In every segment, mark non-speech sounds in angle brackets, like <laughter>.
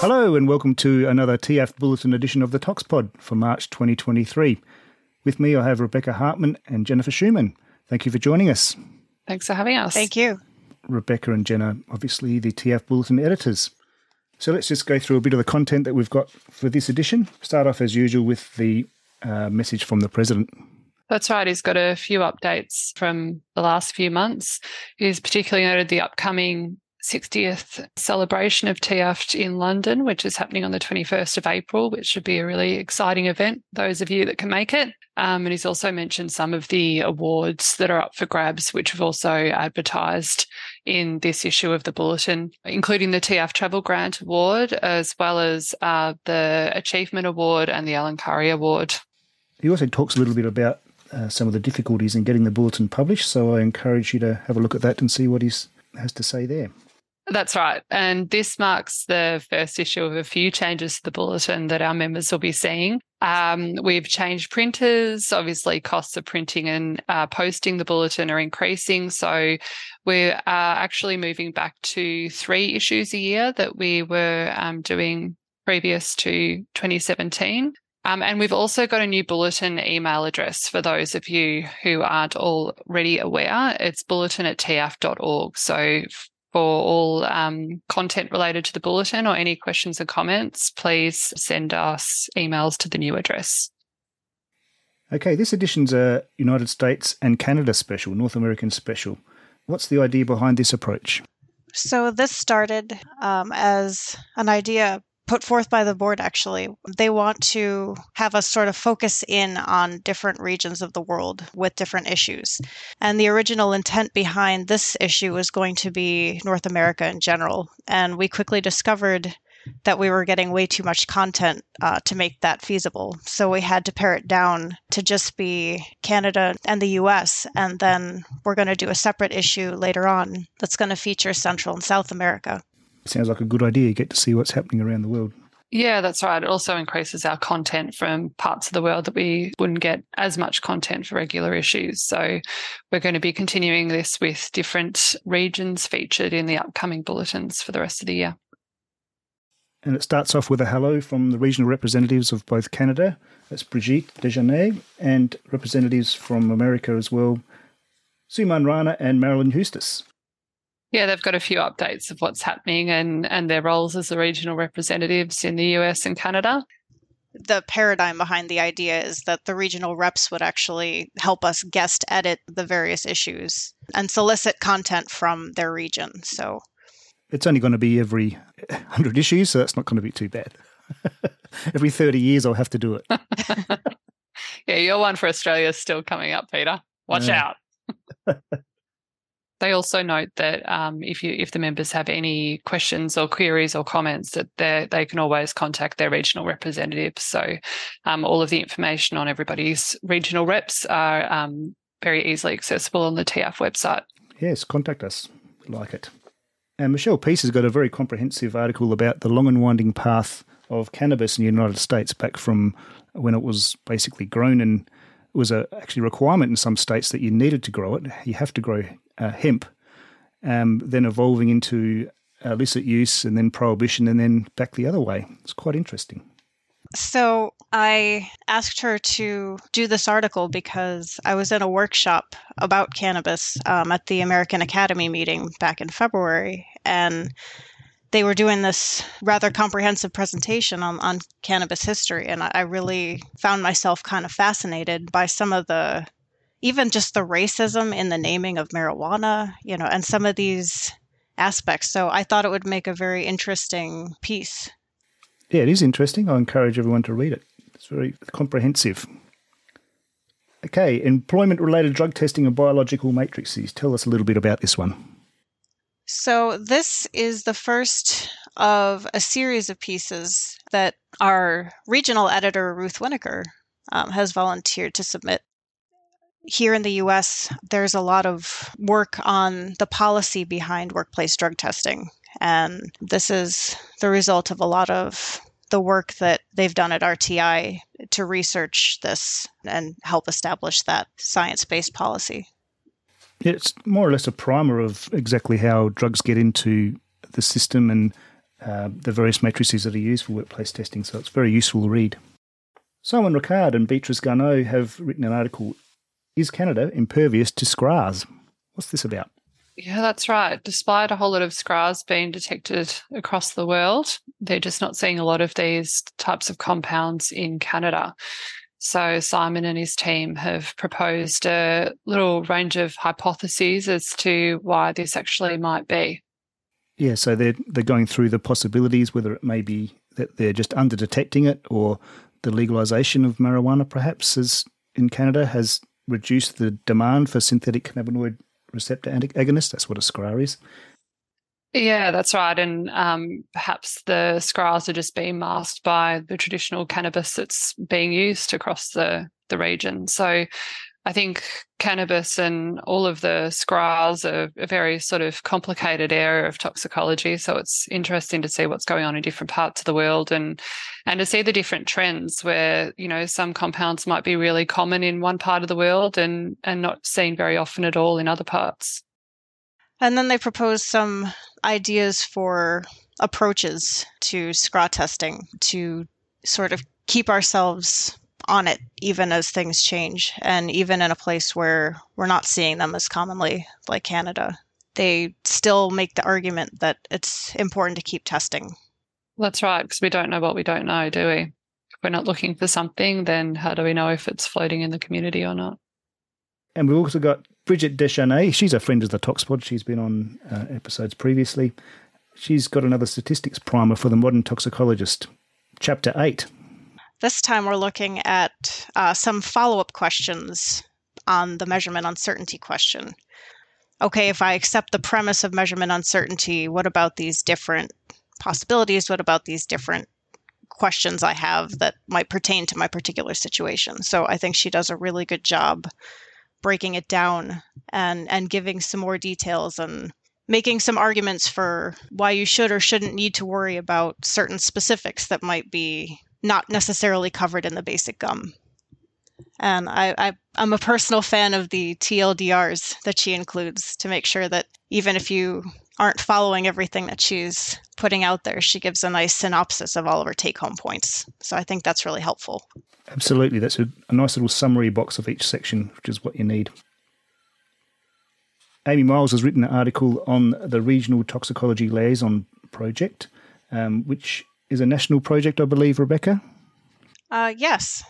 Hello, and welcome to another TIAFT Bulletin edition of the ToxPod for March 2023. With me, I have Rebecca Hartman and Jennifer Schumann. Thank you for joining us. Thanks for having us. Thank you. Rebecca and Jenna, obviously the TIAFT Bulletin editors. So let's just go through a bit of the content that we've got for this edition. Start off as usual with the uh, message from the President. That's right. He's got a few updates from the last few months. He's particularly noted the upcoming 60th celebration of TIAFT in London, which is happening on the 21st of April, which should be a really exciting event, those of you that can make it. Um, and he's also mentioned some of the awards that are up for grabs, which we've also advertised in this issue of the bulletin, including the TIAFT Travel Grant Award, as well as uh, the Achievement Award and the Alan Curry Award. He also talks a little bit about uh, some of the difficulties in getting the bulletin published, so I encourage you to have a look at that and see what he has to say there. That's right. And this marks the first issue of a few changes to the bulletin that our members will be seeing. Um, we've changed printers. Obviously, costs of printing and uh, posting the bulletin are increasing. So we're uh, actually moving back to three issues a year that we were um, doing previous to 2017. Um, and we've also got a new bulletin email address for those of you who aren't already aware. It's bulletin at tiaft.org. So for all um, content related to the bulletin or any questions or comments, please send us emails to the new address. Okay, this edition's a United States and Canada special, North American special. What's the idea behind this approach? So, this started um, as an idea put forth by the board actually. They want to have us sort of focus in on different regions of the world with different issues. And the original intent behind this issue was going to be North America in general. And we quickly discovered that we were getting way too much content uh, to make that feasible. So we had to pare it down to just be Canada and the US. And then we're going to do a separate issue later on that's going to feature Central and South America sounds like a good idea. You get to see what's happening around the world. Yeah, that's right. It also increases our content from parts of the world that we wouldn't get as much content for regular issues. So we're going to be continuing this with different regions featured in the upcoming bulletins for the rest of the year. And it starts off with a hello from the regional representatives of both Canada, that's Brigitte Desharnais, and representatives from America as well, Suman Rana and Marilyn Huestis. Yeah, they've got a few updates of what's happening and, and their roles as the regional representatives in the US and Canada. The paradigm behind the idea is that the regional reps would actually help us guest edit the various issues and solicit content from their region. So it's only going to be every 100 issues, so that's not going to be too bad. <laughs> every 30 years, I'll have to do it. <laughs> <laughs> yeah, your one for Australia is still coming up, Peter. Watch yeah. out. They also note that um, if you if the members have any questions or queries or comments, that they they can always contact their regional representatives. So um, all of the information on everybody's regional reps are um, very easily accessible on the TIAFT website. Yes, contact us. Like it. And Michelle Peace has got a very comprehensive article about the long and winding path of cannabis in the United States back from when it was basically grown and was a actually requirement in some states that you needed to grow it. You have to grow uh, hemp, um, then evolving into illicit use and then prohibition and then back the other way. It's quite interesting. So I asked her to do this article because I was in a workshop about cannabis um, at the American Academy meeting back in February, and they were doing this rather comprehensive presentation on, on cannabis history. And I really found myself kind of fascinated by some of the even just the racism in the naming of marijuana, you know, and some of these aspects. So I thought it would make a very interesting piece. Yeah, it is interesting. I encourage everyone to read it. It's very comprehensive. Okay, employment related drug testing and biological matrices. Tell us a little bit about this one. So, this is the first of a series of pieces that our regional editor, Ruth Winecker, um, has volunteered to submit here in the US, there's a lot of work on the policy behind workplace drug testing. And this is the result of a lot of the work that they've done at RTI to research this and help establish that science based policy. It's more or less a primer of exactly how drugs get into the system and uh, the various matrices that are used for workplace testing. So it's very useful to read. Simon Ricard and Beatrice Garneau have written an article Is Canada impervious to SCRAS? What's this about? Yeah, that's right. Despite a whole lot of SCRAS being detected across the world, they're just not seeing a lot of these types of compounds in Canada. So Simon and his team have proposed a little range of hypotheses as to why this actually might be. Yeah, so they're they're going through the possibilities, whether it may be that they're just under detecting it, or the legalization of marijuana, perhaps, as in Canada, has reduced the demand for synthetic cannabinoid receptor agonists. That's what a SCRA is. Yeah, that's right. And um, perhaps the SCRAs are just being masked by the traditional cannabis that's being used across the, the region. So I think cannabis and all of the SCRAs are a very sort of complicated area of toxicology. So it's interesting to see what's going on in different parts of the world and and to see the different trends where, you know, some compounds might be really common in one part of the world and and not seen very often at all in other parts. And then they propose some ideas for approaches to SCRA testing to sort of keep ourselves on it even as things change and even in a place where we're not seeing them as commonly like Canada. They still make the argument that it's important to keep testing. That's right, because we don't know what we don't know, do we? If we're not looking for something, then how do we know if it's floating in the community or not? And we've also got Brigitte Desharnais, she's a friend of the ToxPod. She's been on uh, episodes previously. She's got another statistics primer for the modern toxicologist. Chapter 8. This time we're looking at uh, some follow up questions on the measurement uncertainty question. Okay, if I accept the premise of measurement uncertainty, what about these different possibilities? What about these different questions I have that might pertain to my particular situation? So I think she does a really good job breaking it down and and giving some more details and making some arguments for why you should or shouldn't need to worry about certain specifics that might be not necessarily covered in the basic GUM. And I, I, am a personal fan of the TLDRs that she includes to make sure that even if you aren't following everything that she's putting out there, she gives a nice synopsis of all of her take home points. So I think that's really helpful. Absolutely. That's a, a nice little summary box of each section, which is what you need. Amy Miles has written an article on the Regional Toxicology Liaison Project, um, which is a national project, I believe, Rebecca. Uh, yes.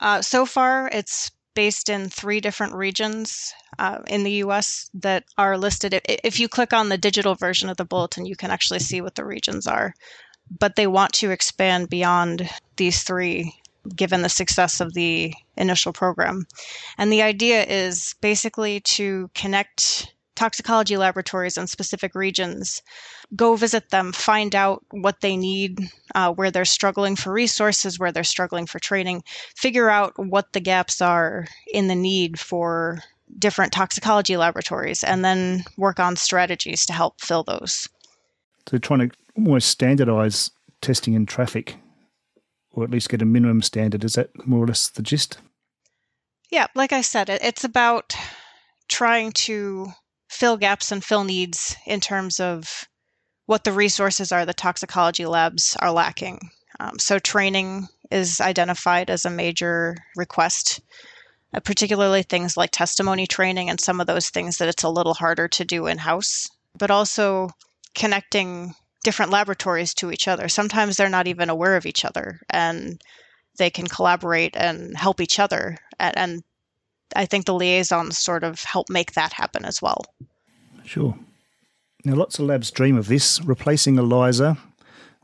Uh, so far, it's based in three different regions uh, in the US that are listed. If you click on the digital version of the bulletin, you can actually see what the regions are. But they want to expand beyond these three given the success of the initial program. And the idea is basically to connect toxicology laboratories in specific regions, go visit them, find out what they need, uh, where they're struggling for resources, where they're struggling for training, figure out what the gaps are in the need for different toxicology laboratories, and then work on strategies to help fill those. So, trying to almost standardize testing in traffic, or at least get a minimum standard, is that more or less the gist? Yeah, like I said, it's about trying to fill gaps and fill needs in terms of what the resources are the toxicology labs are lacking. Um, so, training is identified as a major request, uh, particularly things like testimony training and some of those things that it's a little harder to do in house, but also connecting different laboratories to each other. Sometimes they're not even aware of each other and they can collaborate and help each other. And, and I think the liaisons sort of help make that happen as well. Sure. Now, lots of labs dream of this replacing ELISA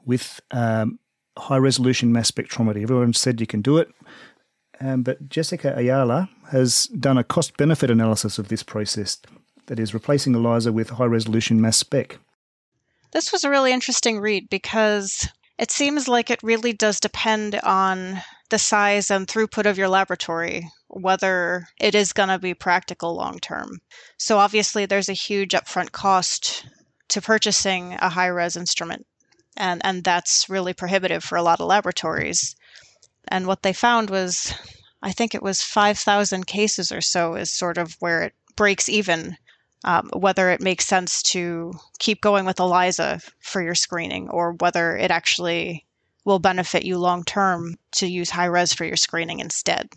with um, high resolution mass spectrometry. Everyone said you can do it. Um, but Jessica Ayala has done a cost benefit analysis of this process that is replacing ELISA with high resolution mass spec. This was a really interesting read because it seems like it really does depend on the size and throughput of your laboratory, whether it is going to be practical long term. So, obviously, there's a huge upfront cost to purchasing a high res instrument, and, and that's really prohibitive for a lot of laboratories. And what they found was, I think it was 5,000 cases or so, is sort of where it breaks even um, whether it makes sense to keep going with ELISA for your screening or whether it actually will benefit you long term to use high res for your screening instead.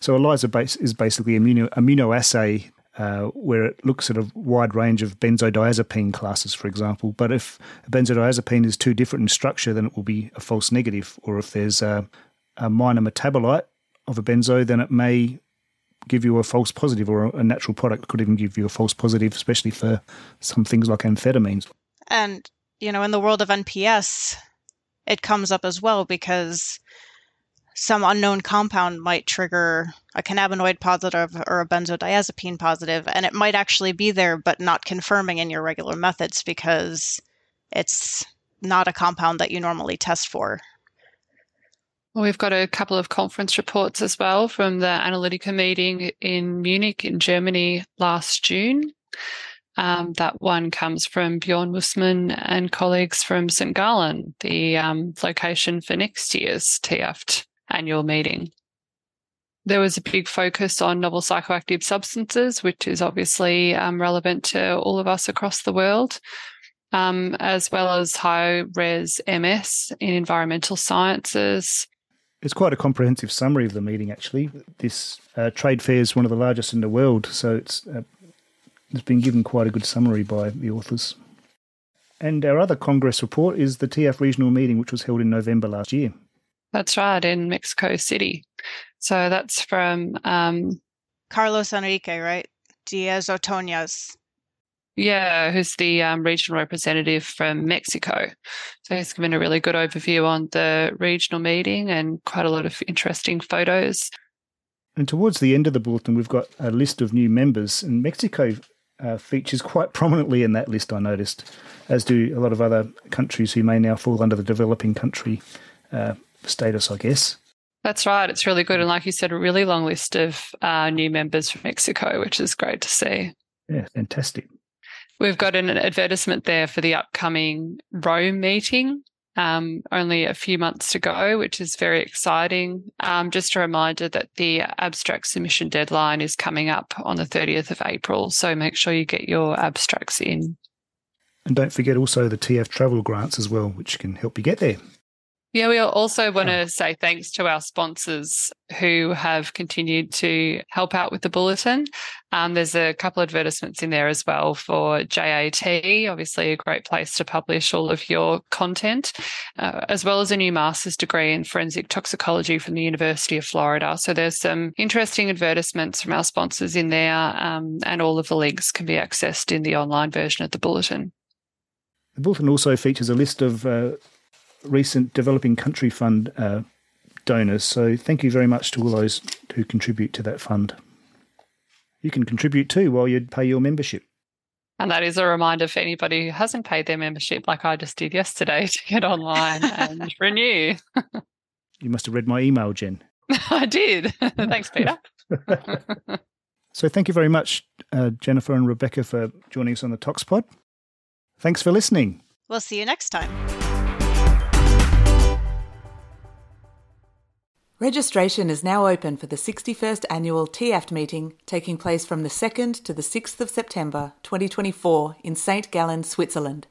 So ELISA base is basically immuno, immunoassay uh, where it looks at a wide range of benzodiazepine classes, for example. But if a benzodiazepine is too different in structure, then it will be a false negative. Or if there's a, a minor metabolite of a benzo, then it may give you a false positive, or a natural product could even give you a false positive, especially for some things like amphetamines. And, you know, in the world of NPS, it comes up as well because some unknown compound might trigger a cannabinoid positive or a benzodiazepine positive, and it might actually be there, but not confirming in your regular methods because it's not a compound that you normally test for. Well, we've got a couple of conference reports as well from the Analytica meeting in Munich in Germany last June. Um, that one comes from Bjorn Moosmann and colleagues from St. Gallen, the um, location for next year's TIAFT annual meeting. There was a big focus on novel psychoactive substances, which is obviously um, relevant to all of us across the world, um, as well as high res MS in environmental sciences. It's quite a comprehensive summary of the meeting, actually. This uh, trade fair is one of the largest in the world, so it's, uh, it's been given quite a good summary by the authors. And our other Congress report is the TIAFT regional meeting, which was held in November last year. That's right, in Mexico City. So that's from um, Carlos Enrique, right? Diaz Otoñas. Yeah, who's the um, regional representative from Mexico. So he's given a really good overview on the regional meeting and quite a lot of interesting photos. And towards the end of the bulletin, we've got a list of new members, and Mexico uh, features quite prominently in that list, I noticed, as do a lot of other countries who may now fall under the developing country uh, status, I guess. That's right. It's really good. And like you said, a really long list of uh, new members from Mexico, which is great to see. Yeah, fantastic. We've got an advertisement there for the upcoming Rome meeting, um, only a few months to go, which is very exciting. Um, just a reminder that the abstract submission deadline is coming up on the 30th of April. So make sure you get your abstracts in. And don't forget also the TIAFT travel grants as well, which can help you get there. Yeah, we also want to say thanks to our sponsors who have continued to help out with the bulletin. Um, there's a couple of advertisements in there as well for JAT, obviously a great place to publish all of your content, uh, as well as a new master's degree in forensic toxicology from the University of Florida. So there's some interesting advertisements from our sponsors in there, um, and all of the links can be accessed in the online version of the bulletin. The bulletin also features a list of uh, recent Developing Country Fund uh, donors. So thank you very much to all those who contribute to that fund. You can contribute too while you pay your membership. And that is a reminder for anybody who hasn't paid their membership, like I just did yesterday, <laughs> to get online and <laughs> renew. you must have read my email, Jen. <laughs> I did. Thanks, Peter. so thank you very much, uh, Jennifer and Rebecca, for joining us on the ToxPod. Thanks for listening. We'll see you next time. Registration is now open for the 61st annual TIAFT meeting taking place from the 2nd to the 6th of September 2024 in St. Gallen, Switzerland.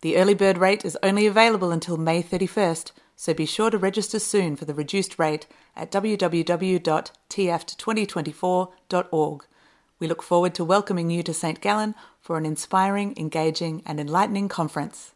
The early bird rate is only available until May 31st, so be sure to register soon for the reduced rate at www.tiaft2024.org. We look forward to welcoming you to St. Gallen for an inspiring, engaging, and enlightening conference.